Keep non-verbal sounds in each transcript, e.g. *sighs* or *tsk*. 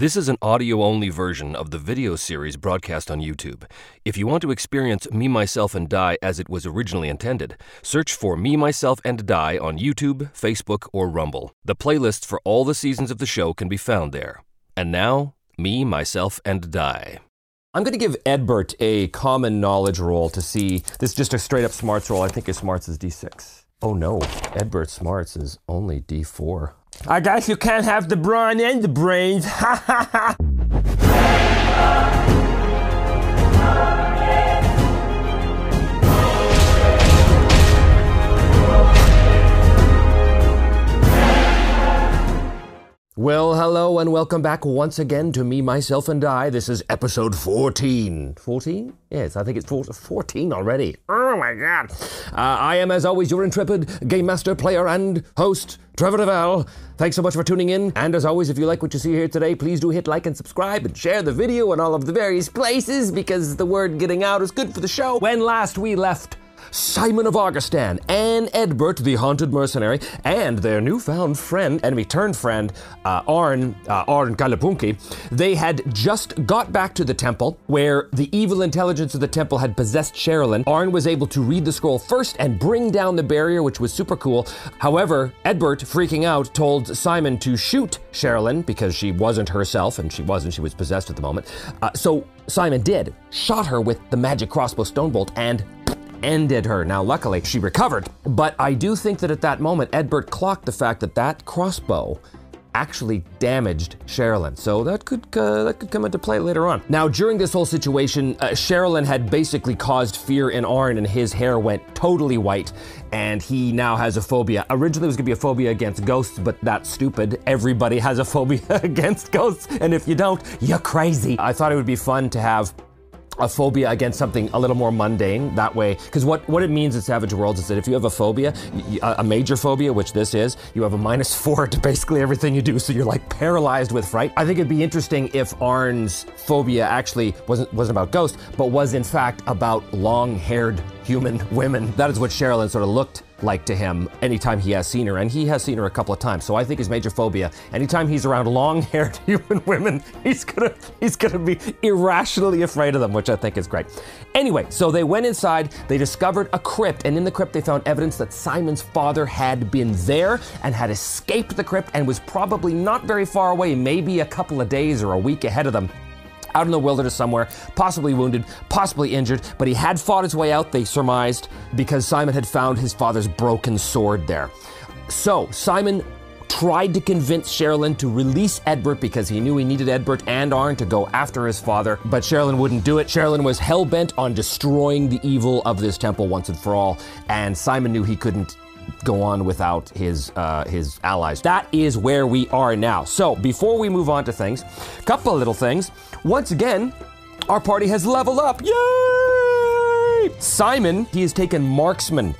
This is an audio only version of the video series broadcast on YouTube. If you want to experience Me, Myself, and Die as it was originally intended, search for Me, Myself, and Die on YouTube, Facebook, or Rumble. The playlists for all the seasons of the show can be found there. And now, Me, Myself, and Die. I'm going to give Edbert a common knowledge roll to see. This is just a straight up smarts roll. I think his smarts is D6. Oh no, Edbert smarts is only D4. I guess you can't have the brawn and the brains. *laughs* Ha ha ha. Well, hello and welcome back once again to Me, Myself, and Die. This is episode 14. 14? Yes, I think it's 14 already. Oh my god. Uh, I am, as always, your intrepid game master, player, and host, Trevor Devall. Thanks so much for tuning in. And as always, if you like what you see here today, please do hit like and subscribe and share the video in all of the various places because the word getting out is good for the show. When last we left, Simon of Augustan, and Edbert, the haunted mercenary, and their newfound friend, enemy turned friend, uh, Arn, uh, Arn Kalapunki, they had just got back to the temple where the evil intelligence of the temple had possessed Sherilyn. Arn was able to read the scroll first and bring down the barrier, which was super cool. However, Edbert, freaking out, told Simon to shoot Sherilyn because she wasn't herself, and she wasn't, she was possessed at the moment. Uh, so Simon did, shot her with the magic crossbow stonebolt, and ended her. Now, luckily, she recovered, but I do think that at that moment, Edbert clocked the fact that that crossbow actually damaged Sherilyn. So that could uh, that could come into play later on. Now, during this whole situation, uh, Sherilyn had basically caused fear in Arn, and his hair went totally white, and he now has a phobia. Originally, it was gonna be a phobia against ghosts, but that's stupid. Everybody has a phobia *laughs* against ghosts, and if you don't, you're crazy. I thought it would be fun to have a phobia against something a little more mundane that way. Because what, what it means in savage worlds is that if you have a phobia a major phobia which this is you have a minus *laughs* four to basically everything you do so you're like paralyzed with fright. I think it'd be interesting if arn's phobia actually wasn't wasn't about ghosts but was in fact about long-haired human women that is what sherilyn sort of looked like to him anytime he has seen her, and he has seen her a couple of times. So I think his major phobia, anytime he's around long-haired *laughs* human women, he's gonna he's gonna be irrationally afraid of them, which I think is great. Anyway, so they went inside, they discovered a crypt, and in the crypt they found evidence that Simon's father had been there and had escaped the crypt and was probably not very far away, maybe a couple of days or a week ahead of them out in the wilderness somewhere, possibly wounded, possibly injured, but he had fought his way out, they surmised, because Simon had found his father's broken sword there. So, Simon tried to convince Sherilyn to release Edbert because he knew he needed Edbert and Arn to go after his father, but Sherilyn wouldn't do it. Sherilyn was hell bent on destroying the evil of this temple once and for all, and Simon knew he couldn't go on without his uh, his allies. That is where we are now. So before we move on to things, a couple little things. Once again, our party has leveled up. Yay! Simon, he has taken marksman.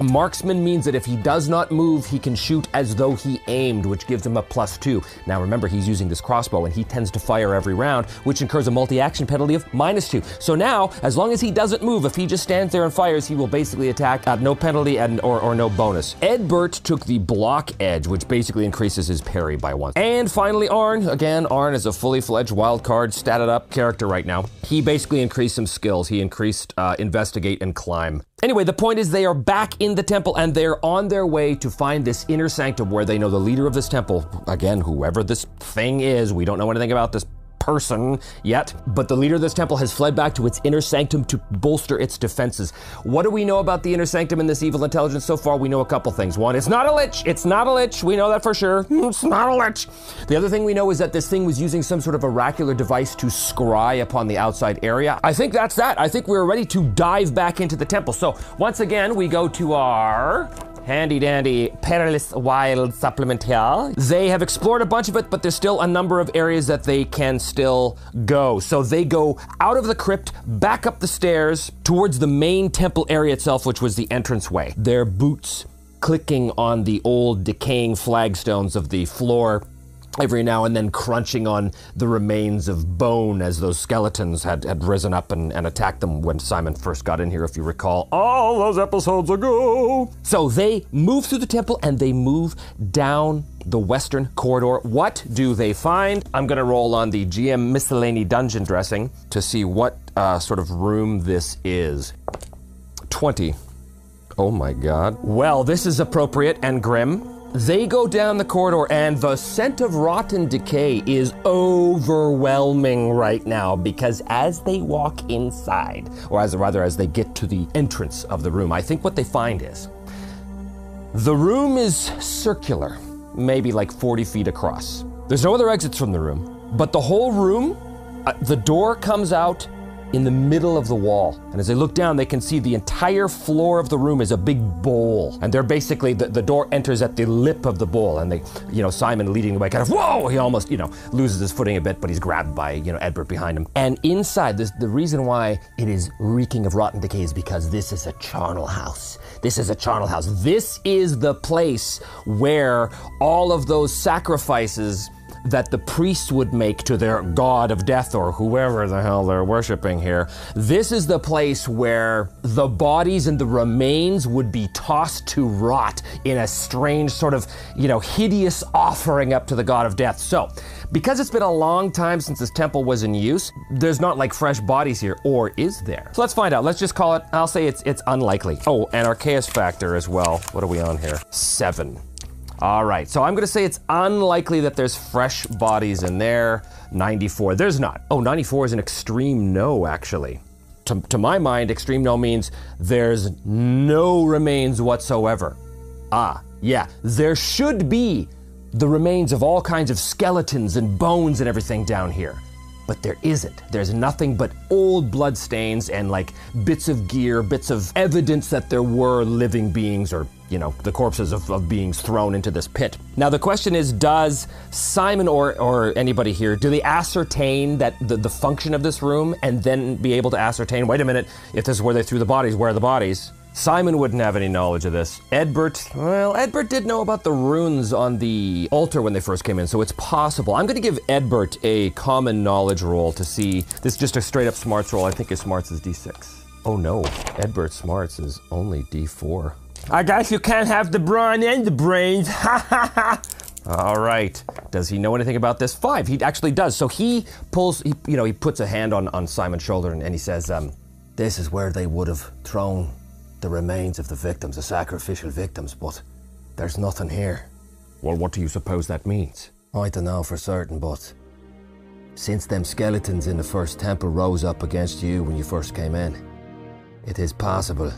Marksman means that if he does not move, he can shoot as though he aimed, which gives him a plus two. Now remember, he's using this crossbow and he tends to fire every round, which incurs a multi action penalty of minus two. So now, as long as he doesn't move, if he just stands there and fires, he will basically attack at no penalty and or, or no bonus. Edbert took the block edge, which basically increases his parry by one. And finally, Arn. Again, Arn is a fully fledged wild card, statted up character right now. He basically increased some skills. He increased uh, investigate and climb. Anyway, the point is they are back in the temple and they're on their way to find this inner sanctum where they know the leader of this temple, again, whoever this thing is, we don't know anything about this person yet, but the leader of this temple has fled back to its inner sanctum to bolster its defenses. What do we know about the inner sanctum and this evil intelligence so far? We know a couple things. One, it's not a lich. It's not a lich. We know that for sure. *laughs* It's not a lich. The other thing we know is that this thing was using some sort of oracular device to scry upon the outside area. I think that's that. I think we're ready to dive back into the temple. So once again, we go to our handy dandy perilous wild supplement here. They have explored a bunch of it, but there's still a number of areas that they can still go. So they go out of the crypt, back up the stairs towards the main temple area itself, which was the entranceway. Their boots clicking on the old decaying flagstones of the floor every now and then crunching on the remains of bone as those skeletons had, had risen up and, and attacked them when Simon first got in here, if you recall, all those episodes ago. So they move through the temple and they move down the western corridor. What do they find? I'm going to roll on the GM miscellany dungeon dressing to see what uh, sort of room this is. 20. Oh my god. Well, this is appropriate and grim. They go down the corridor, and the scent of rotten decay is overwhelming right now because as they walk inside, or as rather as they get to the entrance of the room, I think what they find is the room is circular, maybe like 40 feet across. There's no other exits from the room, but the whole room, uh, the door comes out in the middle of the wall. And as they look down, they can see the entire floor of the room is a big bowl. And they're basically, the, the door enters at the lip of the bowl. And they, you know, Simon leading the way, kind of, whoa! He almost, you know, loses his footing a bit, but he's grabbed by, you know, Edbert behind him. And inside, this, the reason why it is reeking of rotten decay is because this is a charnel house. This is a charnel house. This is the place where all of those sacrifices that the priests would make to their god of death or whoever the hell they're worshiping here. This is the place where the bodies and the remains would be tossed to rot in a strange sort of, you know, hideous offering up to the god of death. So, because it's been a long time since this temple was in use, there's not like fresh bodies here, or is there? So let's find out. Let's just call it, I'll say it's it's unlikely. Oh, and our chaos factor as well. What are we on here? Seven. All right, so I'm gonna say it's unlikely that there's fresh bodies in there. 94, there's not. Oh, 94 is an extreme no, actually. To, to my mind, extreme no means there's no remains whatsoever. Ah, yeah, there should be the remains of all kinds of skeletons and bones and everything down here. But there isn't. There's nothing but old bloodstains and like bits of gear, bits of evidence that there were living beings or, you know, the corpses of, of beings thrown into this pit. Now, the question is does Simon or, or anybody here, do they ascertain that the, the function of this room and then be able to ascertain, wait a minute, if this is where they threw the bodies, where are the bodies? Simon wouldn't have any knowledge of this. Edbert, well, Edbert did know about the runes on the altar when they first came in, so it's possible. I'm going to give Edbert a common knowledge roll to see. This is just a straight up smarts roll. I think his smarts is d6. Oh no, Edbert's smarts is only d4. I guess you can't have the brawn and the brains. Ha ha ha. All right. Does he know anything about this? Five. He actually does. So he pulls, he, you know, he puts a hand on, on Simon's shoulder and, and he says, um, This is where they would have thrown the remains of the victims, the sacrificial victims, but there's nothing here. Well, what do you suppose that means? I don't know for certain, but since them skeletons in the first temple rose up against you when you first came in, it is possible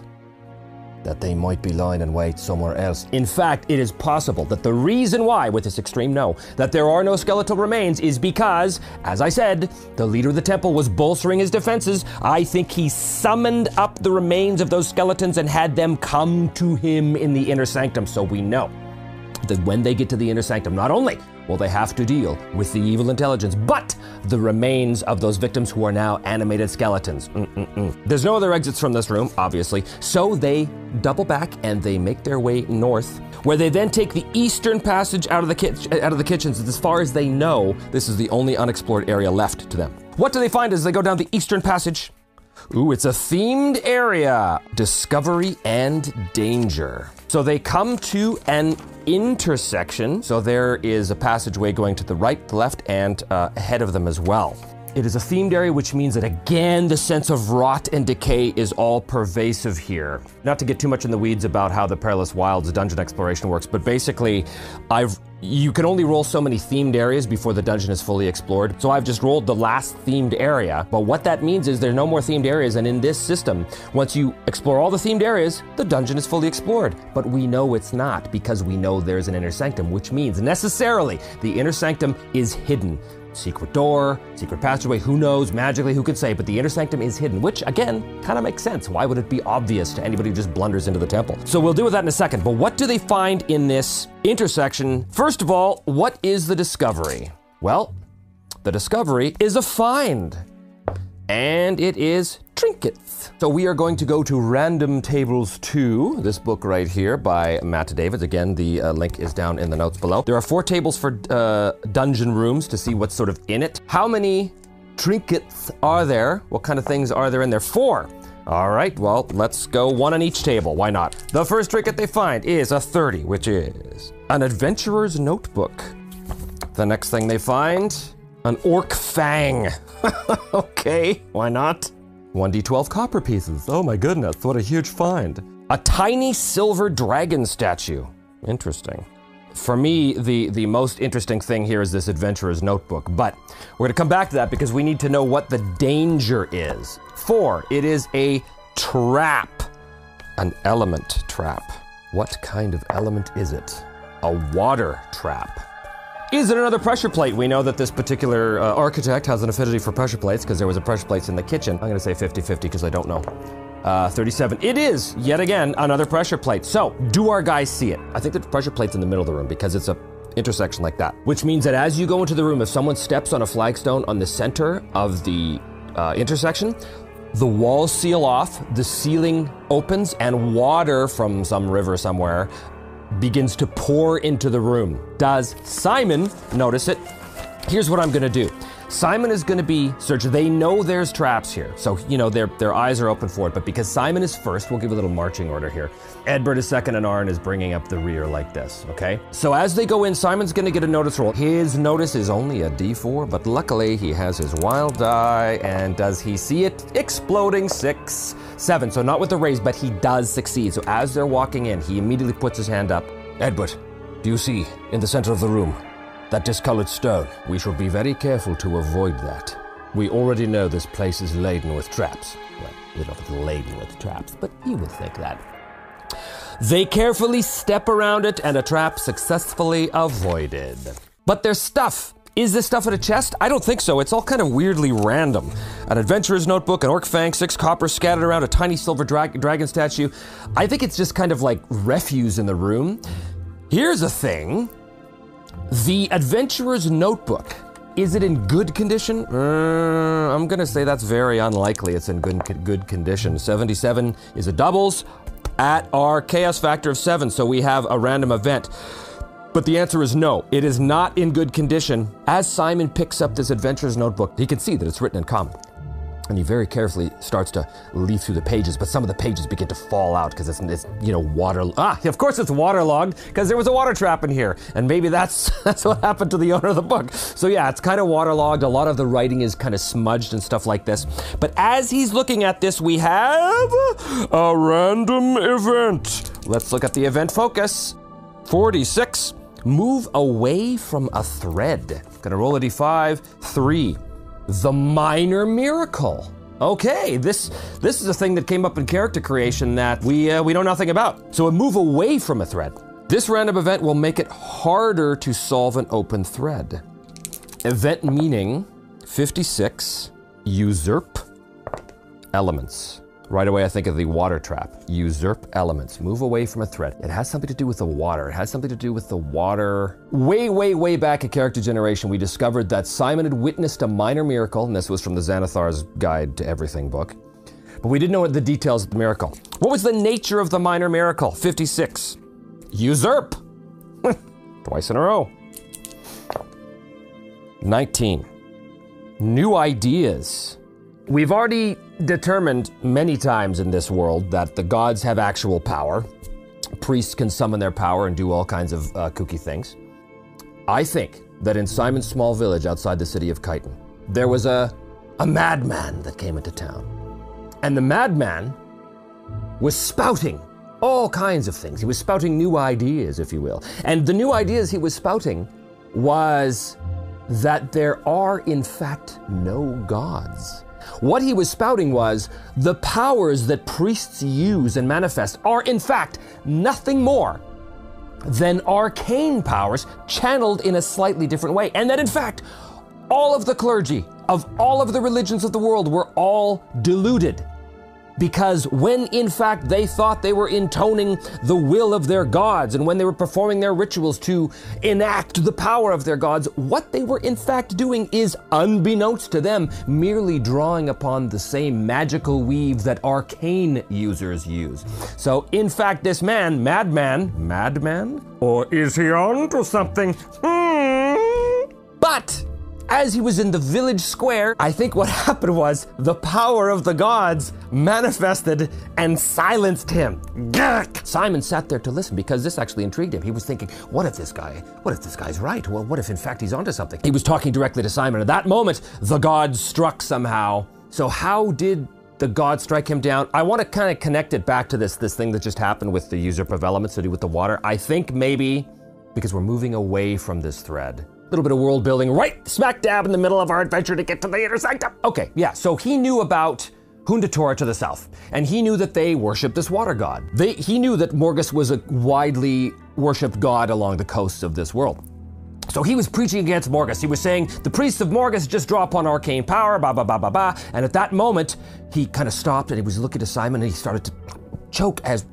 that they might be lying in wait somewhere else. In fact, it is possible that the reason why, with this extreme no, that there are no skeletal remains is because, as I said, the leader of the temple was bolstering his defenses. I think he summoned up the remains of those skeletons and had them come to him in the inner sanctum. So we know that when they get to the inner sanctum, not only will they have to deal with the evil intelligence, but the remains of those victims who are now animated skeletons. Mm-mm-mm. There's no other exits from this room, obviously, so they double back and they make their way north, where they then take the eastern passage out of the. Out of the kitchens. As far as they know, this is the only unexplored area left to them. What do they find as they go down the eastern passage? Ooh, it's a themed area discovery and danger. So they come to an intersection. So there is a passageway going to the right, the left, and uh, ahead of them as well. It is a themed area, which means that again, the sense of rot and decay is all pervasive here. Not to get too much in the weeds about how the Perilous Wilds dungeon exploration works, but basically, I've you can only roll so many themed areas before the dungeon is fully explored. So I've just rolled the last themed area. But what that means is there are no more themed areas. And in this system, once you explore all the themed areas, the dungeon is fully explored. But we know it's not because we know there's an inner sanctum, which means necessarily the inner sanctum is hidden. Secret door, secret passageway, who knows, magically, who could say, but the inner sanctum is hidden, which again, kind of makes sense. Why would it be obvious to anybody who just blunders into the temple? So we'll deal with that in a second, but what do they find in this intersection? First of all, what is the discovery? Well, the discovery is a find, and it is trinkets. So we are going to go to Random Tables 2, this book right here by Matt Davids. Again, the uh, link is down in the notes below. There are four tables for uh, dungeon rooms to see what's sort of in it. How many trinkets are there? What kind of things are there in there? Four. All right, well, let's go one on each table. Why not? The first trinket they find is a 30, which is an adventurer's notebook. The next thing they find, an orc fang. *laughs* okay, why not? 1d12 copper pieces. Oh my goodness, what a huge find. A tiny silver dragon statue. Interesting. For me, the, the most interesting thing here is this adventurer's notebook, but we're going to come back to that because we need to know what the danger is. Four, it is a trap, an element trap. What kind of element is it? A water trap. Is it another pressure plate? We know that this particular uh, architect has an affinity for pressure plates because there was a pressure plate in the kitchen. I'm going to say 50 50 because I don't know. Uh, 37. It is, yet again, another pressure plate. So, do our guys see it? I think the pressure plate's in the middle of the room because it's a intersection like that. Which means that as you go into the room, if someone steps on a flagstone on the center of the uh, intersection, the walls seal off, the ceiling opens, and water from some river somewhere begins to pour into the room. Does Simon notice it? Here's what I'm gonna do. Simon is gonna be searched. They know there's traps here, so you know their their eyes are open for it. But because Simon is first, we'll give a little marching order here. Edbert is second, and Arn is bringing up the rear like this. Okay. So as they go in, Simon's gonna get a notice roll. His notice is only a D4, but luckily he has his wild die, and does he see it exploding? Six, seven. So not with the raise, but he does succeed. So as they're walking in, he immediately puts his hand up. Edbert, do you see in the center of the room? That discolored stone. We shall be very careful to avoid that. We already know this place is laden with traps. Well, we don't know laden with traps, but you would think that. They carefully step around it and a trap successfully avoided. But there's stuff. Is this stuff in a chest? I don't think so. It's all kind of weirdly random. An adventurer's notebook, an orc fang, six copper scattered around, a tiny silver dra- dragon statue. I think it's just kind of like refuse in the room. Here's a thing the Adventurer's Notebook. Is it in good condition? Uh, I'm gonna say that's very unlikely. It's in good good condition. 77 is a doubles at our chaos factor of seven, so we have a random event. But the answer is no. It is not in good condition. As Simon picks up this adventurer's notebook, he can see that it's written in common and he very carefully starts to leaf through the pages, but some of the pages begin to fall out because it's, it's, you know, water. Ah, of course it's waterlogged because there was a water trap in here, and maybe that's *laughs* that's what happened to the owner of the book. So yeah, it's kind of waterlogged. A lot of the writing is kind of smudged and stuff like this. But as he's looking at this, we have a random event. Let's look at the event focus. 46. Move away from a thread. Gonna roll a d5. Three. The minor miracle. Okay, this this is a thing that came up in character creation that we uh, we know nothing about. So a move away from a thread. This random event will make it harder to solve an open thread. Event meaning 56 usurp elements. Right away, I think of the water trap. Usurp elements. Move away from a threat. It has something to do with the water. It has something to do with the water. Way, way, way back at Character Generation, we discovered that Simon had witnessed a minor miracle, and this was from the Xanathar's Guide to Everything book. But we didn't know the details of the miracle. What was the nature of the minor miracle? 56. Usurp! *laughs* Twice in a row. 19. New ideas. We've already determined many times in this world that the gods have actual power. Priests can summon their power and do all kinds of uh, kooky things. I think that in Simon's small village outside the city of Kyton, there was a, a madman that came into town. And the madman was spouting all kinds of things. He was spouting new ideas, if you will. And the new ideas he was spouting was that there are, in fact, no gods. What he was spouting was the powers that priests use and manifest are, in fact, nothing more than arcane powers channeled in a slightly different way. And that, in fact, all of the clergy of all of the religions of the world were all deluded because when in fact they thought they were intoning the will of their gods and when they were performing their rituals to enact the power of their gods, what they were in fact doing is, unbeknownst to them, merely drawing upon the same magical weave that arcane users use. So, in fact, this man, madman, madman? Or is he on to something? Hmm. But as he was in the village square, I think what *laughs* happened was the power of the gods manifested and silenced him. Gurk! Simon sat there to listen because this actually intrigued him. He was thinking, what if this guy, what if this guy's right? Well, what if in fact he's onto something? He was talking directly to Simon. At that moment, the gods struck somehow. So, how did the god strike him down? I want to kind of connect it back to this, this thing that just happened with the usurp of elements to do with the water. I think maybe because we're moving away from this thread. Little bit of world building right smack dab in the middle of our adventure to get to the inner. Okay, yeah, so he knew about Hundatora to the south, and he knew that they worshiped this water god. They, he knew that Morgus was a widely worshipped god along the coasts of this world. So he was preaching against Morgus. He was saying, the priests of Morgus just draw upon arcane power, blah, blah, blah, blah, blah. And at that moment, he kind of stopped and he was looking to Simon and he started to choke as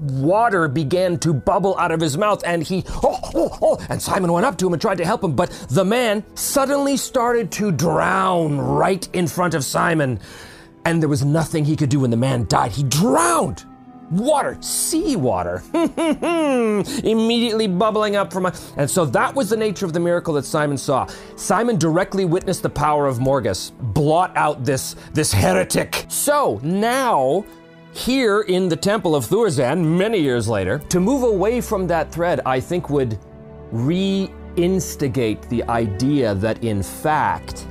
water began to bubble out of his mouth and he oh, oh, oh, and Simon went up to him and tried to help him but the man suddenly started to drown right in front of Simon and there was nothing he could do when the man died. He drowned! Water seawater, *laughs* immediately bubbling up from a and so that was the nature of the miracle that Simon saw. Simon directly witnessed the power of Morgus blot out this this heretic. So now here in the Temple of Thurzan many years later. To move away from that thread, I think would reinstigate the idea that in fact,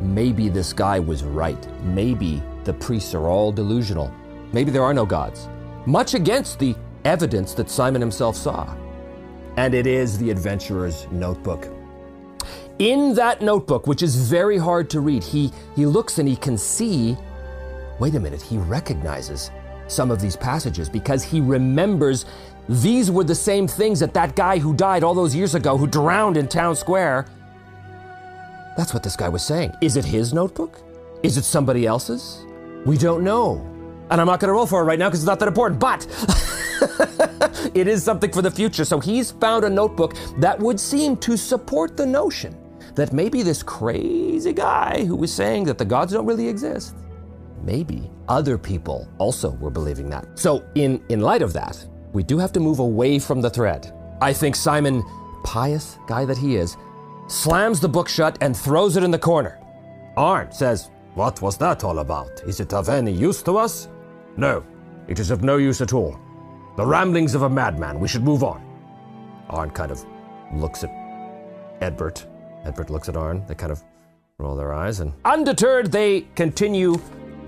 maybe this guy was right. Maybe the priests are all delusional. Maybe there are no gods. Much against the evidence that Simon himself saw. And it is the adventurer's notebook. In that notebook, which is very hard to read, he, he looks and he can see wait a minute, he recognizes some of these passages because he remembers these were the same things that that guy who died all those years ago, who drowned in town square. That's what this guy was saying. Is it his notebook? Is it somebody else's? We don't know. And I'm not going to roll for it right now because it's not that important, but *laughs* it is something for the future. So he's found a notebook that would seem to support the notion that maybe this crazy guy who was saying that the gods don't really exist maybe other people also were believing that. So, in, in light of that, we do have to move away from the thread. I think Simon, pious guy that he is, slams the book shut and throws it in the corner. Arn says, What was that all about? Is it of any use to us? No, it is of no use at all. The ramblings of a madman. We should move on. Arn kind of looks at Edbert. Edbert looks at Arn. They kind of roll their eyes, and undeterred, they continue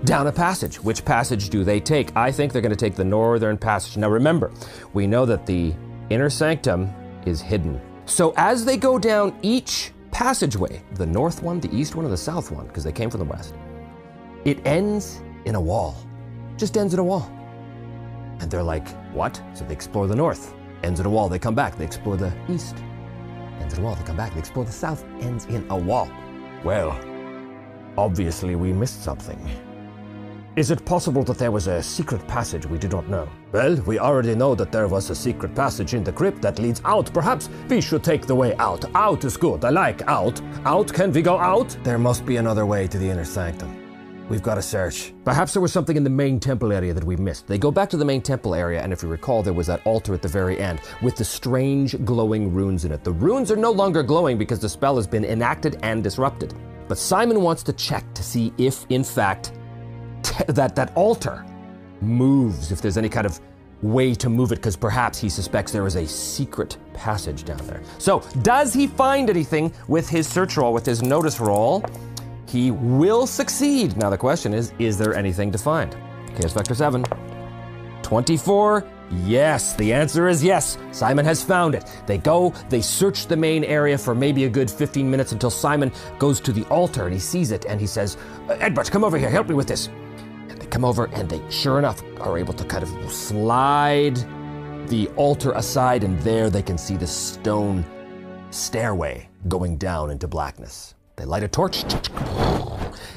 down a passage. Which passage do they take? I think they're going to take the northern passage. Now remember, we know that the inner sanctum is hidden. So as they go down each passageway, the north one, the east one, and the south one, because they came from the west, it ends in a wall. Just ends in a wall. And they're like, what? So they explore the north, ends in a wall. They come back, they explore the east, ends in a wall. They come back, they explore the south, ends in a wall. Well, obviously we missed something. Is it possible that there was a secret passage we do not know? Well, we already know that there was a secret passage in the crypt that leads out. Perhaps we should take the way out. Out is good. I like out. Out, can we go out? There must be another way to the inner sanctum. We've got to search. Perhaps there was something in the main temple area that we missed. They go back to the main temple area, and if you recall, there was that altar at the very end with the strange glowing runes in it. The runes are no longer glowing because the spell has been enacted and disrupted. But Simon wants to check to see if, in fact, that that altar moves if there's any kind of way to move it because perhaps he suspects there is a secret passage down there. So, does he find anything with his search roll, with his notice roll? He will succeed. Now, the question is is there anything to find? Chaos Factor 7. 24. Yes, the answer is yes. Simon has found it. They go, they search the main area for maybe a good 15 minutes until Simon goes to the altar and he sees it and he says, Edbert, come over here, help me with this come over and they, sure enough, are able to kind of slide the altar aside, and there they can see the stone stairway going down into blackness. They light a torch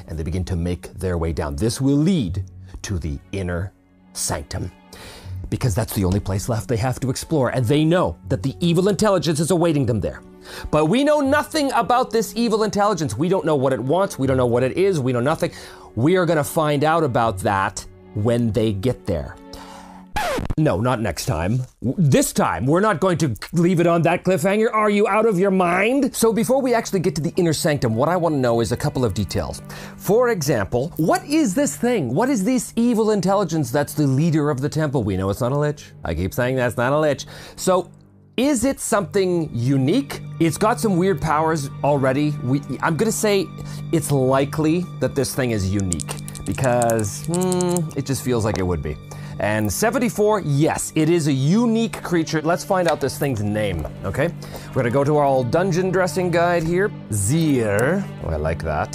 and they begin to make their way down. This will lead to the inner sanctum because that's the only place left they have to explore, and they know that the evil intelligence is awaiting them there. But we know nothing about this evil intelligence. We don't know what it wants, we don't know what it is, we know nothing. We are going to find out about that when they get there. No, not next time. This time, we're not going to leave it on that cliffhanger. Are you out of your mind? So, before we actually get to the inner sanctum, what I want to know is a couple of details. For example, what is this thing? What is this evil intelligence that's the leader of the temple? We know it's not a lich. I keep saying that's not a lich. So, is it something unique? It's got some weird powers already. We, I'm to say it's likely that this thing is unique because hmm, it just feels like it would be. And 74, yes, it is a unique creature. Let's find out this thing's name, okay? We're gonna go to our old dungeon dressing guide here. Zir, oh, I like that.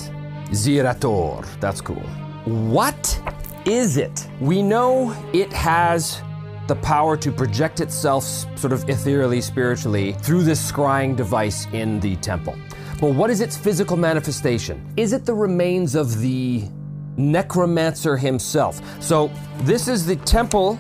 Zirator, that's cool. What is it? We know it has the power to project itself sort of ethereally, spiritually through this scrying device in the temple. But what is its physical manifestation? Is it the remains of the necromancer himself? So, this is the temple.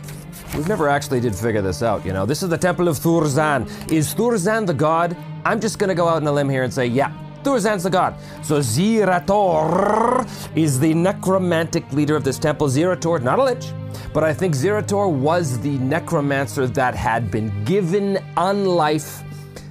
We've never actually did figure this out, you know. This is the temple of Thurzan. Is Thurzan the god? I'm just gonna go out on a limb here and say, yeah, Thurzan's the god. So Zirator is the necromantic leader of this temple. Zirator, not a lich, but I think Zirator was the necromancer that had been given unlife,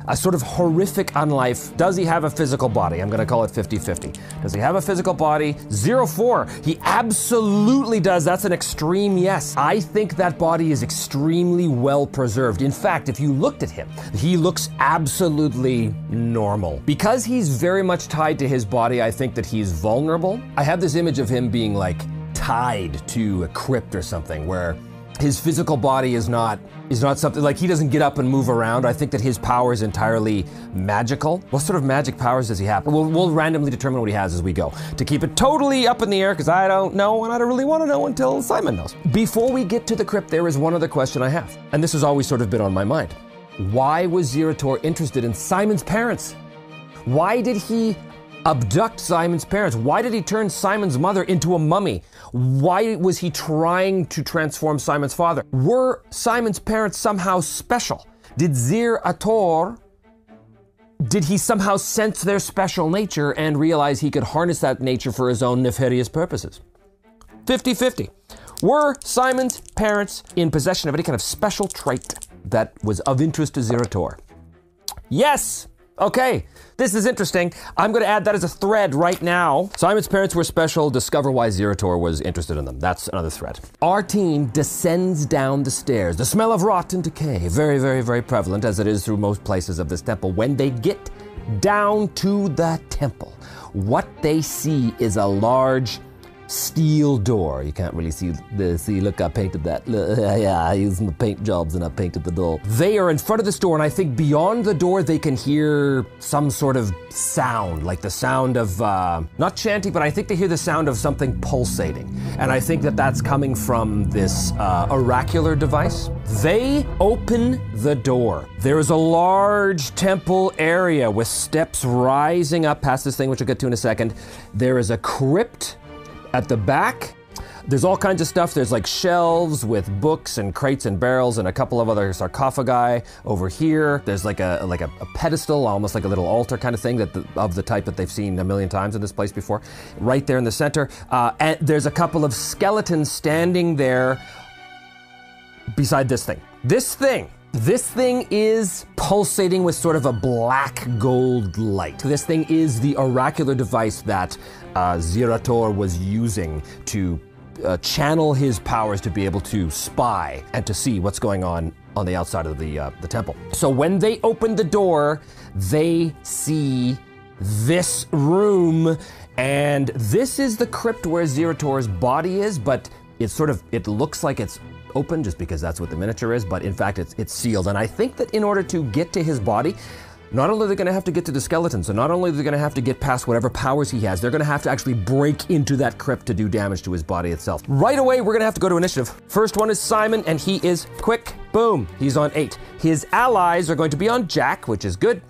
a sort of horrific unlife. Does he have a physical body? I'm going to call it 50 50. Does he have a physical body? Zero four. He absolutely does. That's an extreme yes. I think that body is extremely well preserved. In fact, if you looked at him, he looks absolutely normal. Because he's very much tied to his body, I think that he's vulnerable. I have this image of him being like tied to a crypt or something where his physical body is not is not something like he doesn't get up and move around. I think that his power is entirely magical. What sort of magic powers does he have? We'll, we'll randomly determine what he has as we go to keep it totally up in the air because I don't know and I don't really want to know until Simon knows. Before we get to the crypt, there is one other question I have, and this has always sort of been on my mind. Why was Zirator interested in Simon's parents? Why did he abduct Simon's parents? Why did he turn Simon's mother into a mummy? Why was he trying to transform Simon's father? Were Simon's parents somehow special? Did Zirator did he somehow sense their special nature and realize he could harness that nature for his own nefarious purposes? 50 50. Were Simon's parents in possession of any kind of special trait that was of interest to Zirator? Yes! Okay, this is interesting. I'm going to add that as a thread right now. Simon's parents were special. Discover why Zirator was interested in them. That's another thread. Our team descends down the stairs. The smell of rot and decay, very, very, very prevalent as it is through most places of this temple. When they get down to the temple, what they see is a large steel door. You can't really see the see. Look, I painted that. *laughs* Yeah, I used my paint jobs and I painted the door. They are in front of the door, and I think beyond the door they can hear some sort of sound, like the sound of uh, not chanting, but I think they hear the sound of something pulsating, and I think that that's coming from this uh, oracular device. They open the door. There is a large temple area with steps rising up past this thing, which I'll get to in a second. There is a crypt at the back, there's all kinds of stuff. There's like shelves with books and crates and barrels and a couple of other sarcophagi over here. There's like a like a, a pedestal, almost like a little altar kind of thing that the, of the type that they've seen a million times in this place before. Right there in the center, uh, and there's a couple of skeletons standing there beside this thing. This thing. This thing is pulsating with sort of a black gold light. This thing is the oracular device that uh, was using to uh, channel his powers to be able to spy and to see what's going on on the outside of the uh, the temple. So when they open the door, they see this room, and this is the crypt where Zirator's body is, but it's sort of it looks like it's open just because that's what the miniature is, but in fact it's it's sealed. And I think that in order to get to his body, not only are they going to have to get to the skeleton, so not only are they going to have to get past whatever powers he has, they're going to have to actually break into that crypt to do damage to his body itself. Right away, we're going to have to go to initiative. First one is Simon, and he is quick. Boom, he's on eight. His allies are going to be on Jack, which is good.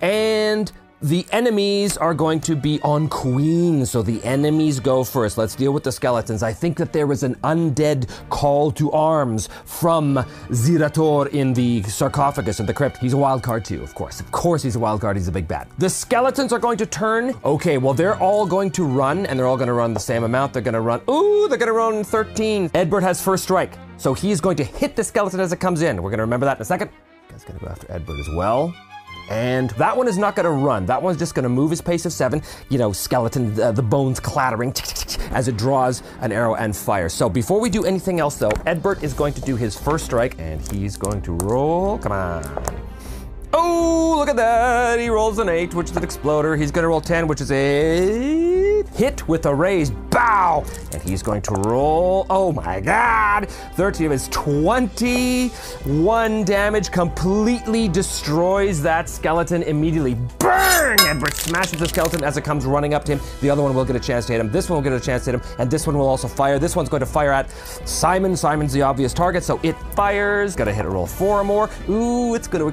And the enemies are going to be on Queen, so the enemies go first. Let's deal with the skeletons. I think that there was an undead call to arms from Zirator in the sarcophagus in the crypt. He's a wild card too, of course. Of course, he's a wild card. He's a big bad. The skeletons are going to turn. Okay, well, they're all going to run, and they're all going to run the same amount. They're going to run. Ooh, they're going to run 13. Edbert has first strike. So he's going to hit the skeleton as it comes in. We're going to remember that in a second. Guy's to go after Edbert as well. And that one is not going to run. That one's just going to move his pace of seven. You know, skeleton, uh, the bones clattering as it draws an arrow and fires. So before we do anything else, though, Edbert is going to do his first strike, and he's going to roll. Come on. Oh, look at that. He rolls an 8, which is an exploder. He's to roll 10, which is a hit with a raise. Bow! And he's going to roll, oh my god, 13 is 21 damage. Completely destroys that skeleton immediately. Burn! And smashes the skeleton as it comes running up to him. The other one will get a chance to hit him. This one will get a chance to hit him. And this one will also fire. This one's going to fire at Simon. Simon's the obvious target, so it fires. Got to hit a roll 4 or more. Ooh, it's going to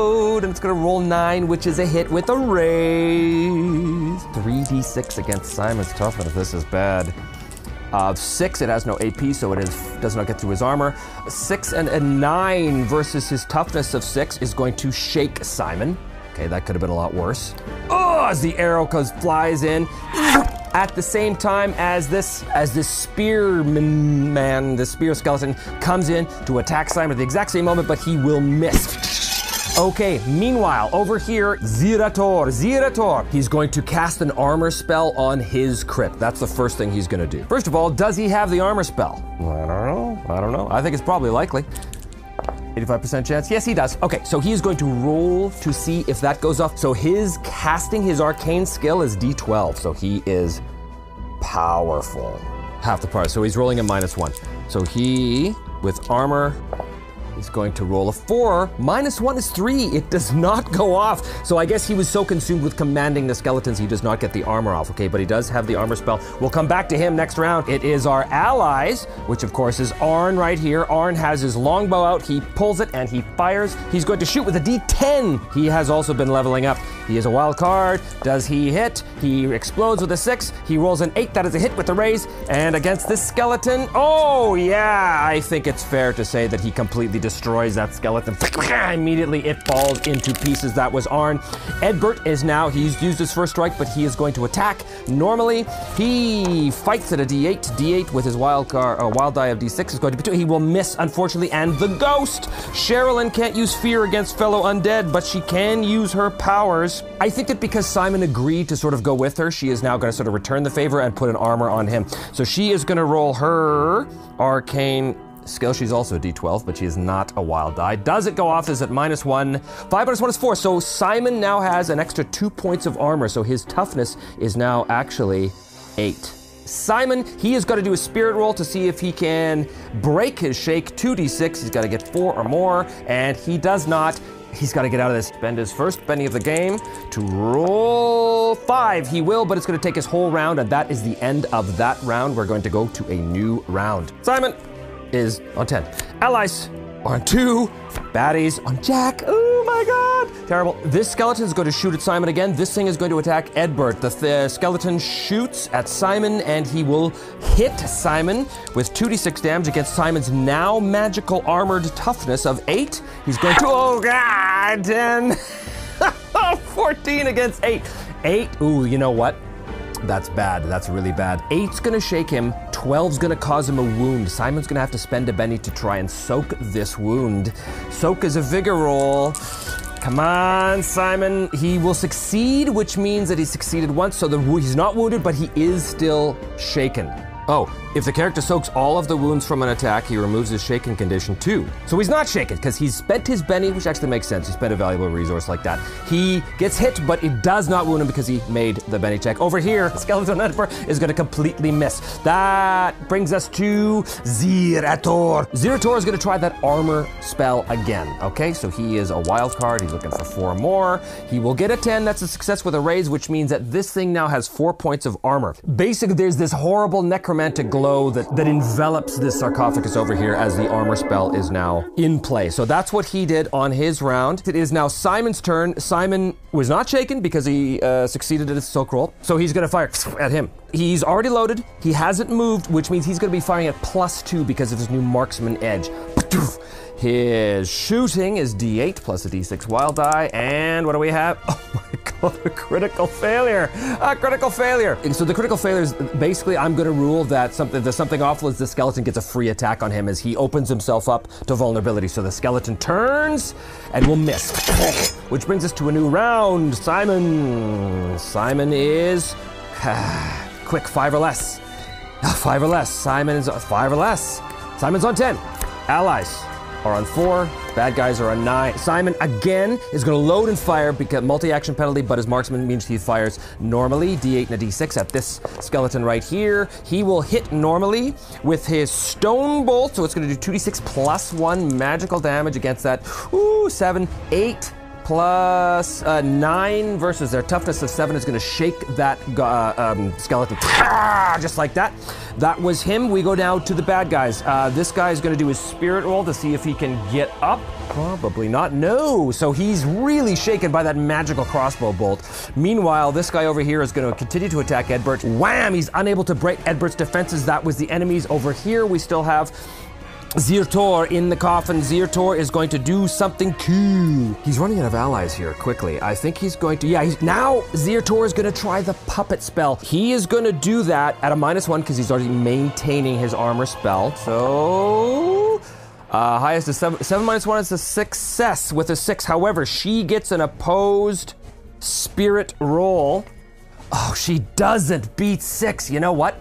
explode and it's gonna roll nine, which is a hit with a raise. 3d6 against Simon's toughness. This is bad. Uh, six, it has no AP, so it is, does not get through his armor. Six and a nine versus his toughness of six is going to shake Simon. Okay, that could have been a lot worse. Oh, as the arrow goes flies in. At the same time as this, as this spearman man, the spear skeleton comes in to attack Simon at the exact same moment, but he will miss. Okay, meanwhile, over here, Zirator, Zirator, he's going to cast an armor spell on his crypt. That's the first thing he's gonna do. First of all, does he have the armor spell? I don't know, I don't know. I think it's probably likely. 85% chance? Yes, he does. Okay, so he is going to roll to see if that goes off. So his casting his arcane skill is d12, so he is powerful. Half the part, so he's rolling a minus one. So he, with armor, He's going to roll a four. Minus one is three. It does not go off. So I guess he was so consumed with commanding the skeletons, he does not get the armor off. Okay, but he does have the armor spell. We'll come back to him next round. It is our allies, which of course is Arn right here. Arn has his longbow out. He pulls it and he fires. He's going to shoot with a d10. He has also been leveling up. He is a wild card. Does he hit? He explodes with a six. He rolls an eight. That is a hit with the raise. And against this skeleton, oh yeah, I think it's fair to say that he completely destroys that skeleton. *laughs* Immediately it falls into pieces. That was Arn. Edbert is now, he's used his first strike, but he is going to attack. Normally, he fights at a d8. d8 with his wild car, uh, wild die of d6 is going to be two. He will miss, unfortunately. And the ghost! Sherilyn can't use fear against fellow undead, but she can use her powers. I think that because Simon agreed to sort of go with her, she is now going to sort of return the favor and put an armor on him. So she is going to roll her arcane skill. She's also a d12, but she is not a wild die. Does it go off? Is it minus one? Five minus one is four. So Simon now has an extra two points of armor. So his toughness is now actually eight. Simon, he has got to do a spirit roll to see if he can break his shake 2d6. He's got to get four or more, and he does not. He's got to get out of this. Spend his first Benny of the game to roll five. He will, but it's going to take his whole round, and that is the end of that round. We're going to go to a new round. Simon is on 10. Allies on two. Baddies on Jack. Oh my god. Terrible. This skeleton is going to shoot at Simon again. This thing is going to attack Edbert. The th- skeleton shoots at Simon and he will hit Simon with 2d6 damage against Simon's now magical armored toughness of 8. He's going to. Oh god. *laughs* 10. *laughs* 14 against 8. 8. Ooh, you know what? That's bad. That's really bad. Eight's gonna shake him. Twelve's gonna cause him a wound. Simon's gonna have to spend a Benny to try and soak this wound. Soak is a vigor roll. Come on, Simon. He will succeed, which means that he succeeded once, so the, he's not wounded, but he is still shaken. Oh, if the character soaks all of the wounds from an attack, he removes his shaken condition too. So he's not shaken because he's spent his Benny, which actually makes sense. He spent a valuable resource like that. He gets hit, but it does not wound him because he made the Benny check. Over here, *laughs* Skeleton Emperor is going to completely miss. That brings us to Zirator. Zirator is going to try that armor spell again. Okay, so he is a wild card. He's looking for four more. He will get a 10. That's a success with a raise, which means that this thing now has four points of armor. Basically, there's this horrible necromantic romantic glow that, that envelops this sarcophagus over here as the armor spell is now in play. So that's what he did on his round. It is now Simon's turn. Simon was not shaken because he uh, succeeded at his soak roll. So he's going to fire *sniffs* at him. He's already loaded. He hasn't moved, which means he's going to be firing at plus two because of his new marksman edge. His shooting is d8 plus a d6 wild die. And what do we have? *laughs* Oh my god, a critical failure. A critical failure. And so the critical failure is basically I'm to rule that something the something awful is the skeleton gets a free attack on him as he opens himself up to vulnerability. So the skeleton turns and will miss, *laughs* which brings us to a new round. Simon. Simon is *sighs* quick five or less. *laughs* Five or less. Simon is five or less. Simon's on ten. Allies are on four. Bad guys are on nine. Simon again is going to load and fire because multi-action penalty, but his marksman means he fires normally. D8 and a D6 at this skeleton right here. He will hit normally with his stone bolt, so it's going to do 2d6 plus one magical damage against that. Ooh, seven, eight plus uh, nine versus their toughness of seven is going to shake that uh, um, skeleton ah, just like that. That was him. We go now to the bad guys. Uh, this guy is going to do his spirit roll to see if he can get up. Probably not. No. So he's really shaken by that magical crossbow bolt. Meanwhile, this guy over here is going to continue to attack Edbert. Wham! He's unable to break Edbert's defenses. That was the enemies. Over here, we still have Zirator in the coffin. Zirator is going to do something cool. He's running out of allies here quickly. I think he's going to, yeah, he's, now Zirator is going to try the puppet spell. He is going to do that at a minus one because he's already maintaining his armor spell. So, uh, highest is seven, seven minus one is a success with a six. However, she gets an opposed spirit roll. Oh, she doesn't beat six. You know what?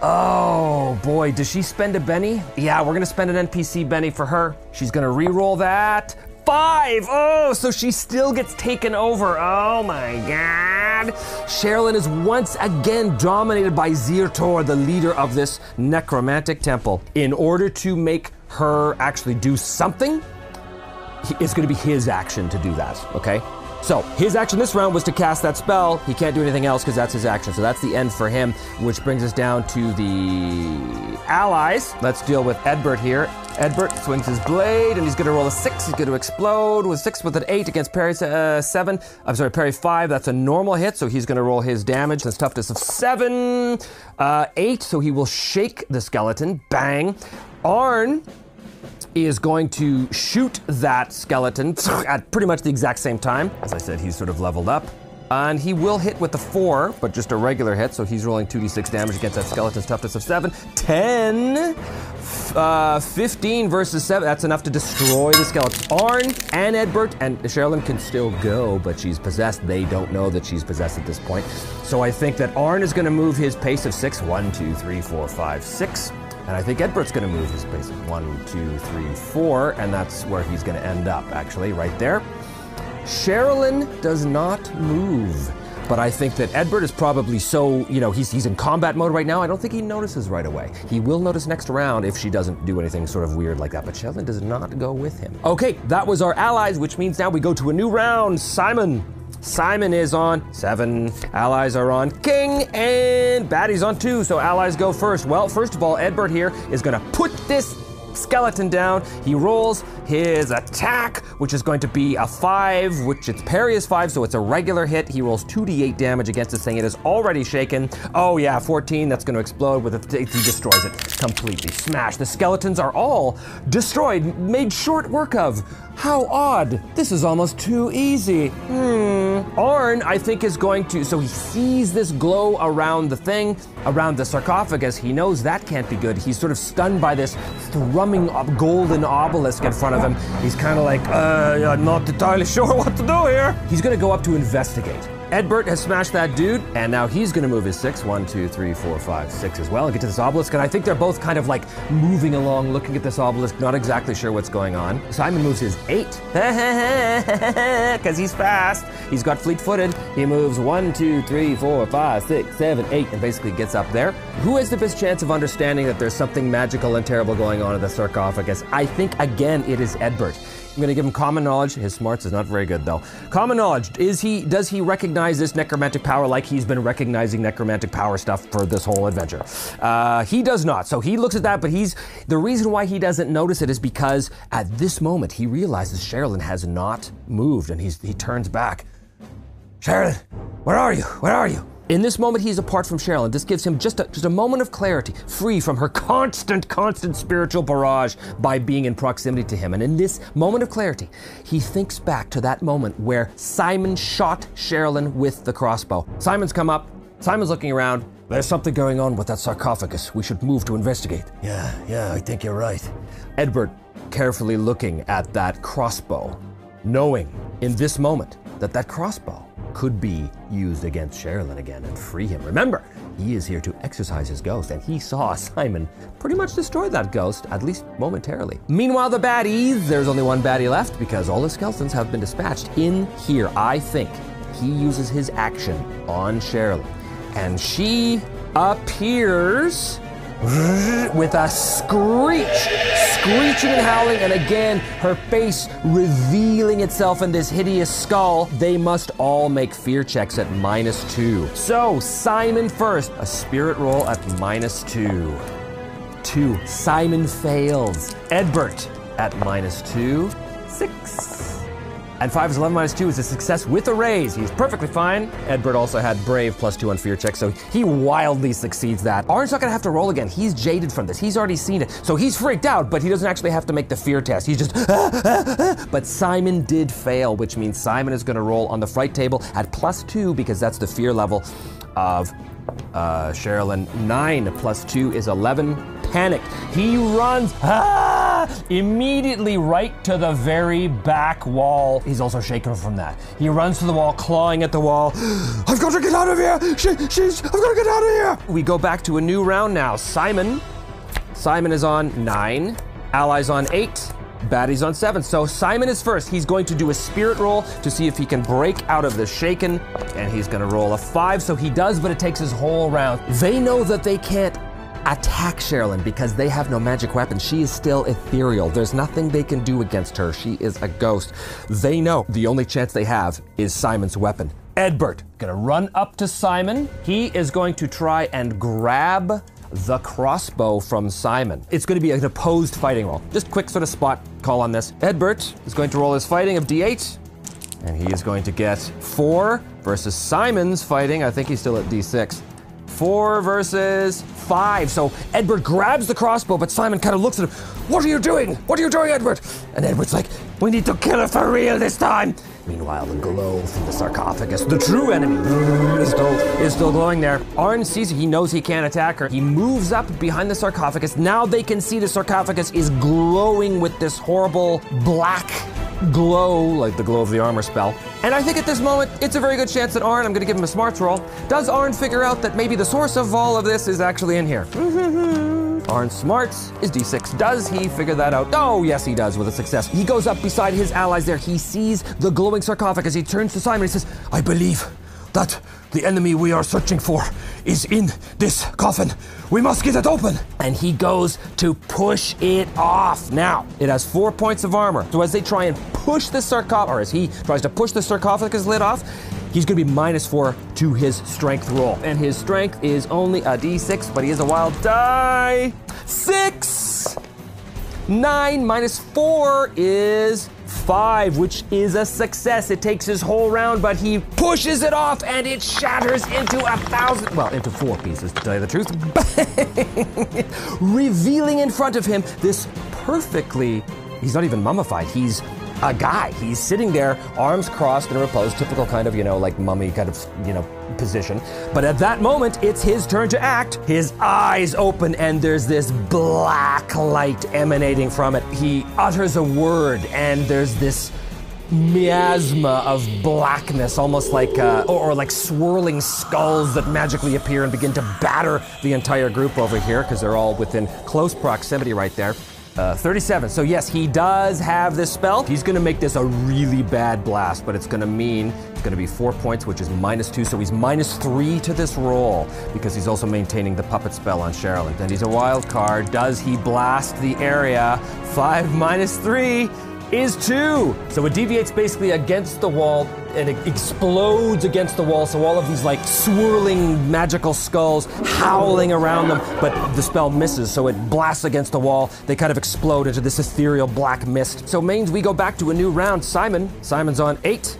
Oh boy, does she spend a Benny? Yeah, we're gonna spend an NPC Benny for her. She's gonna re-roll that. Five! Oh, so she still gets taken over. Oh my god. Sherilyn is once again dominated by Zirator, the leader of this necromantic temple. In order to make her actually do something, it's gonna be his action to do that, okay? So his action this round was to cast that spell. He can't do anything else because that's his action. So that's the end for him, which brings us down to the allies. Let's deal with Edbert here. Edbert swings his blade and he's going to roll a six. He's going to explode with six with an eight against parry uh, seven. I'm sorry, parry five. That's a normal hit, so he's going to roll his damage. His toughness of seven, uh, eight. So he will shake the skeleton. Bang. Arn is going to shoot that skeleton *tsk* at pretty much the exact same time. As I said, he's sort of leveled up. And he will hit with the four, but just a regular hit, so he's rolling 2d6 damage against that skeleton's toughness of seven. 10, uh, 15 versus seven. That's enough to destroy the skeleton. Arn and Edbert and Sherilyn can still go, but she's possessed. They don't know that she's possessed at this point. So I think that Arn is going to move his pace of six. One, two, three, four, five, six. And I think Edbert's going to move his base one, two, three, four, and that's where he's going to end up, actually, right there. Sherilyn does not move, but I think that Edbert is probably so, you know, he's, he's in combat mode right now. I don't think he notices right away. He will notice next round if she doesn't do anything sort of weird like that, but Sherilyn does not go with him. Okay, that was our allies, which means now we go to a new round. Simon, Simon is on seven. Allies are on king, and Batty's on two. So allies go first. Well, first of all, Edbert here is to put this skeleton down. He rolls his attack, which is going to be a five, which its parry is five, so it's a regular hit. He rolls 2d8 damage against this thing. It is already shaken. Oh, yeah, 14. That's going to explode with it. He destroys it completely. Smash. The skeletons are all destroyed, made short work of. How odd. This is almost too easy. Hmm. Arn, I think, is going to. So he sees this glow around the thing, around the sarcophagus. He knows that can't be good. He's sort of stunned by this thrumming golden obelisk in front of him. He's kind of like, uh, I'm not entirely *laughs* sure what to do here. He's going to go up to investigate. Edbert has smashed that dude, and now he's going to move his six. One, two, three, four, five, six as well, and get to this obelisk. And I think they're both kind of like moving along, looking at this obelisk, not exactly sure what's going on. Simon moves his eight, *laughs* because he's fast. He's got fleet footed. He moves one, two, three, four, five, six, seven, eight, and basically gets up there. Who has the best chance of understanding that there's something magical and terrible going on in the sarcophagus? I think, again, it is Edbert. I'm gonna give him common knowledge. His smarts is not very good though. Common knowledge. Is he does he recognize this necromantic power like he's been recognizing necromantic power stuff for this whole adventure? Uh, he does not. So he looks at that, but he's the reason why he doesn't notice it is because at this moment he realizes Sherilyn has not moved and he's he turns back. Sherilyn, where are you? Where are you? In this moment, he's apart from Sherilyn. This gives him just a, just a moment of clarity, free from her constant, constant spiritual barrage by being in proximity to him. And in this moment of clarity, he thinks back to that moment where Simon shot Sherilyn with the crossbow. Simon's come up. Simon's looking around. There's something going on with that sarcophagus. We should move to investigate. Yeah, yeah, I think you're right. Edbert, carefully looking at that crossbow, knowing in this moment that that crossbow could be used against Sherilyn again and free him. Remember, he is here to exercise his ghost, and he saw *laughs* Simon pretty much destroy that ghost, at least momentarily. Meanwhile, the baddies, there's only one baddie left because all the skeletons have been dispatched. In here, I think he uses his action on Sherilyn, and she appears *laughs* with a screech, screeching and howling, and again, her face revealing itself in this hideous skull. They must all make fear checks at minus two. So, Simon first, a spirit roll at minus two. Two. Simon fails. Edbert at minus two. Six. And 5 is 11 minus 2 is a success with a raise. He's perfectly fine. Edbert also had Brave plus 2 on fear check, so he wildly succeeds that. Arn's not gonna have to roll again. He's jaded from this. He's already seen it. So he's freaked out, but he doesn't actually have to make the fear test. He's just, but Simon did fail, which means Simon is gonna roll on the fright table at plus 2 because that's the fear level of uh, Sherilyn. 9 plus 2 is 11. Panic. He runs. Ah! Immediately right to the very back wall. He's also shaken from that. He runs to the wall, clawing at the wall. *gasps* I've got to get out of here! She, she's, I've got to get out of here! We go back to a new round now. Simon. Simon is on nine. Allies on eight. Baddie's on seven. So Simon is first. He's going to do a spirit roll to see if he can break out of the shaken. And he's going to roll a five. So he does, but it takes his whole round. They know that they can't attack Sherilyn because they have no magic weapon. She is still ethereal. There's nothing they can do against her. She is a ghost. They know the only chance they have is Simon's weapon. Edbert, gonna run up to Simon. He is going to try and grab the crossbow from Simon. It's going to be an opposed fighting roll. Just quick sort of spot call on this. Edbert is going to roll his fighting of d8, and he is going to get four versus Simon's fighting. I think he's still at d6. Four versus five. So Edbert grabs the crossbow, but Simon kind of looks at him. What are you doing? What are you doing, Edbert? And Edbert's like, We need to kill her for real this time. Meanwhile, the glow from the sarcophagus, the true enemy, is still, is still glowing there. Arn sees it. He knows he can't attack her. He moves up behind the sarcophagus. Now they can see the sarcophagus is glowing with this horrible black glow, like the glow of the armor spell. And I think at this moment, it's a very good chance that Arn, I'm gonna give him a smarts roll, does Arn figure out that maybe the source of all of this is actually in here? Mm-hmm. Arn smarts is d6. Does he figure that out? Oh, yes, he does with a success. He goes up beside his allies there. He sees the glowing sarcophagus. He turns to Simon. He says, I believe that the enemy we are searching for is in this coffin. We must get it open. And he goes to push it off. Now, it has four points of armor. So as they try and push the sarcophagus, or as he tries to push the sarcophagus lid off, he's going to be minus four to his strength roll. And his strength is only a d6, but he is a wild die. Six! Nine minus four is five, which is a success. It takes his whole round, but he pushes it off and it shatters into a thousand, well, into four pieces, to tell you the truth. *laughs* Revealing in front of him this perfectly, he's not even mummified, he's a guy. He's sitting there, arms crossed in a repose, typical kind of, you know, like mummy kind of, you know, position. But at that moment, it's his turn to act. His eyes open, and there's this black light emanating from it. He utters a word, and there's this miasma of blackness, almost like, uh, or, or, like swirling skulls that magically appear and begin to batter the entire group over here because they're all within close proximity right there. Uh, 37. So, yes, he does have this spell. He's going to make this a really bad blast, but it's going to mean it's going to be four points, which is minus two. So, he's minus three to this roll because he's also maintaining the puppet spell on Sherilyn. And he's a wild card. Does he blast the area? Five minus three is two. So it deviates basically against the wall and it explodes against the wall. So all of these like swirling magical skulls howling around them, but the spell misses. So it blasts against the wall. They kind of explode into this ethereal black mist. So means we go back to a new round. Simon. Simon's on eight.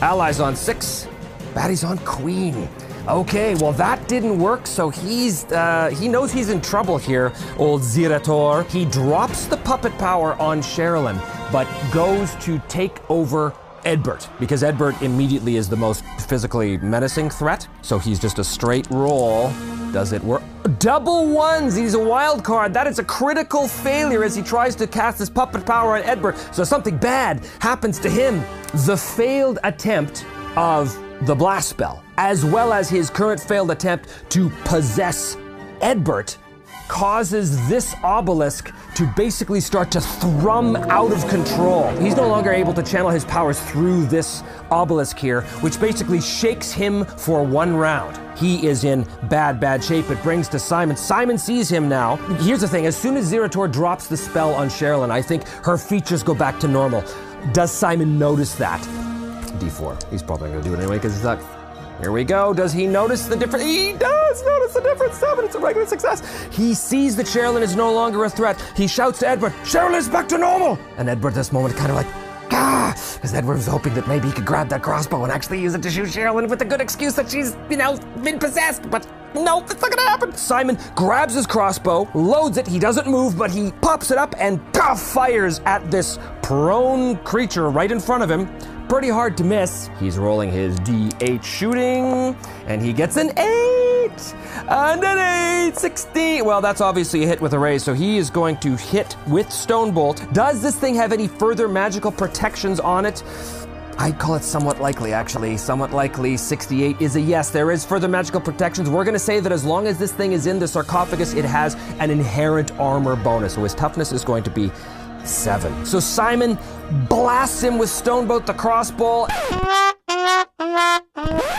Allies on six. Baddie's on queen. Okay, well that didn't work, so he's uh, he knows he's in trouble here, old Zirator. He drops the puppet power on Sherilyn, but goes to take over Edbert because Edbert immediately is the most physically menacing threat. So he's just a straight roll. Does it work? Double ones. He's a wild card. That is a critical failure as he tries to cast his puppet power on Edbert. So something bad happens to him. The failed attempt of the blast spell, as well as his current failed attempt to possess Edbert, causes this obelisk to basically start to thrum out of control. He's no longer able to channel his powers through this obelisk here, which basically shakes him for one round. He is in bad, bad shape. It brings to Simon. Simon sees him now. Here's the thing as soon as Zirator drops the spell on Sherilyn, I think her features go back to normal. Does Simon notice that? D4. He's probably gonna do it anyway because he's like, here we go. Does he notice the difference? He does notice the difference. Seven. It's a regular success. He sees that Sherilyn is no longer a threat. He shouts to Edbert, Sherilyn is back to normal. And Edbert, this moment, kind of like, ah, because Edbert was hoping that maybe he could grab that crossbow and actually use it to shoot Sherilyn with the good excuse that she's, you know, been possessed. But no, it's not gonna happen. Simon grabs his crossbow, loads it. He doesn't move, but he pops it up and puff, fires at this prone creature right in front of him pretty hard to miss. He's rolling his D8 shooting, and he gets an 8! And an 8! 16! Well, that's obviously a hit with a raise, so he is going to hit with Stonebolt. Does this thing have any further magical protections on it? I'd call it somewhat likely, actually. Somewhat likely 68 is a yes. There is further magical protections. We're going to say that as long as this thing is in the sarcophagus, it has an inherent armor bonus. So his toughness is going to be seven. So Simon blasts him with Stonebolt the crossbow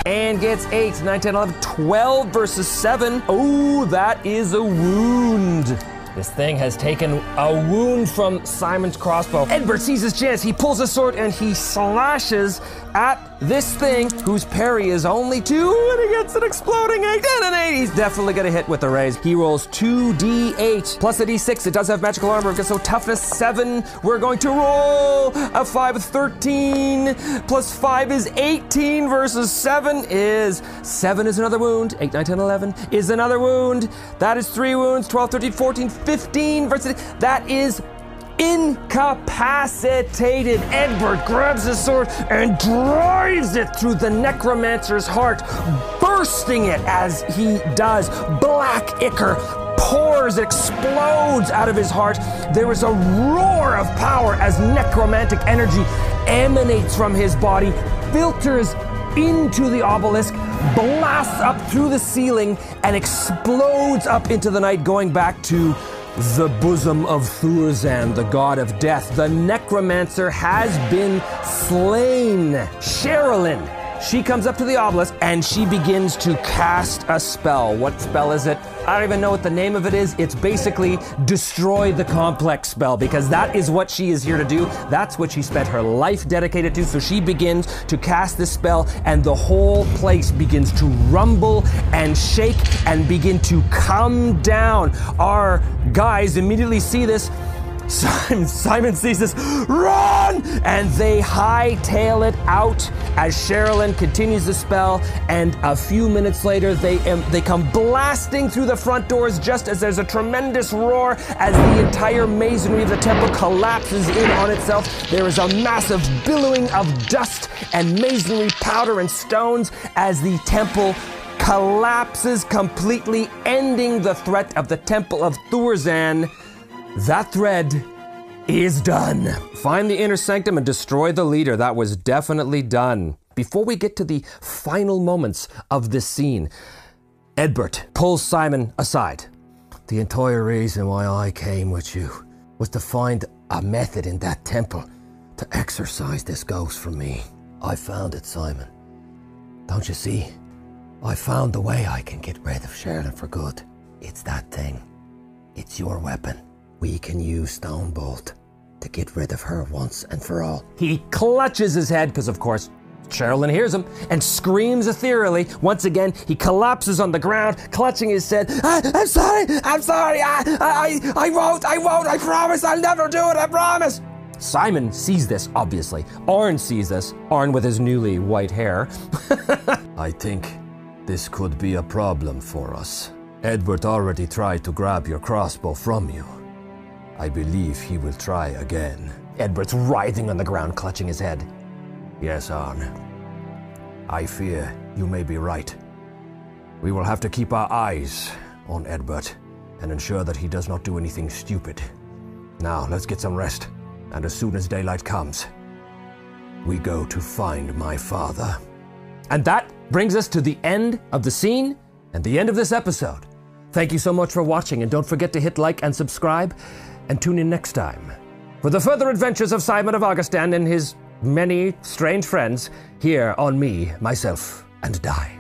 and gets 8, 9, 10, 11, 12 versus 7. Oh, that is a wound. This thing has taken a wound from Simon's crossbow. Edbert sees his chance. He pulls a sword and he slashes at this thing whose parry is only two, and he gets an exploding eight and an eight. He's definitely gonna hit with the raise. He rolls 2d8 plus a d6. It does have magical armor, so toughness seven. We're going to roll a five, with 13 plus five is 18 versus seven is seven is another wound. 8, 9, 10, 11 is another wound. That is three wounds. 12, 13, 14, 15 versus that is incapacitated. Edbert grabs his sword and drives it through the necromancer's heart, bursting it as he does. Black ichor pours, explodes out of his heart. There is a roar of power as necromantic energy emanates from his body, filters into the obelisk, blasts up through the ceiling, and explodes up into the night, going back to the bosom of Thurzan, the god of death. The necromancer has been slain. Sherilyn. She comes up to the obelisk and she begins to cast a spell. What spell is it? I don't even know what the name of it is. It's basically destroy the complex spell because that is what she is here to do. That's what she spent her life dedicated to. So she begins to cast this spell and the whole place begins to rumble and shake and begin to come down. Our guys immediately see this Simon, Simon sees this, run! And they hightail it out as Sherilyn continues the spell. And a few minutes later, they um, they come blasting through the front doors just as there's a tremendous roar as the entire masonry of the temple collapses in on itself. There is a massive billowing of dust and masonry, powder, and stones as the temple collapses completely, ending the threat of the Temple of Thurzan. That thread is done. Find the inner sanctum and destroy the leader. That was definitely done. Before we get to the final moments of this scene, Edbert pulls Simon aside. The entire reason why I came with you was to find a method in that temple to exorcise this ghost from me. I found it, Simon. Don't you see? I found the way I can get rid of Sherilyn for good. It's that thing. It's your weapon. We can use Stonebolt to get rid of her once and for all. He clutches his head because, of course, Sherilyn hears him and screams ethereally. Once again, he collapses on the ground, clutching his head. Ah, I, am sorry, I'm sorry, I, I, I won't, I won't, I promise, I'll never do it, I promise. Simon sees this, obviously. Arn sees this, Arn with his newly white hair. *laughs* I think This could be a problem for us. Edbert already tried to grab your crossbow from you. I believe he will try again. Edbert's writhing on the ground, clutching his head. Yes, Arn. I fear you may be right. We will have to keep our eyes on Edbert and ensure that he does not do anything stupid. Now, let's get some rest, and as soon as daylight comes, we go to find my father. And that brings us to the end of the scene and the end of this episode. Thank you so much for watching, and don't forget to hit like and subscribe, and tune in next time for the further adventures of Simon of Augustan and his many strange friends here on Me, Myself, and Die.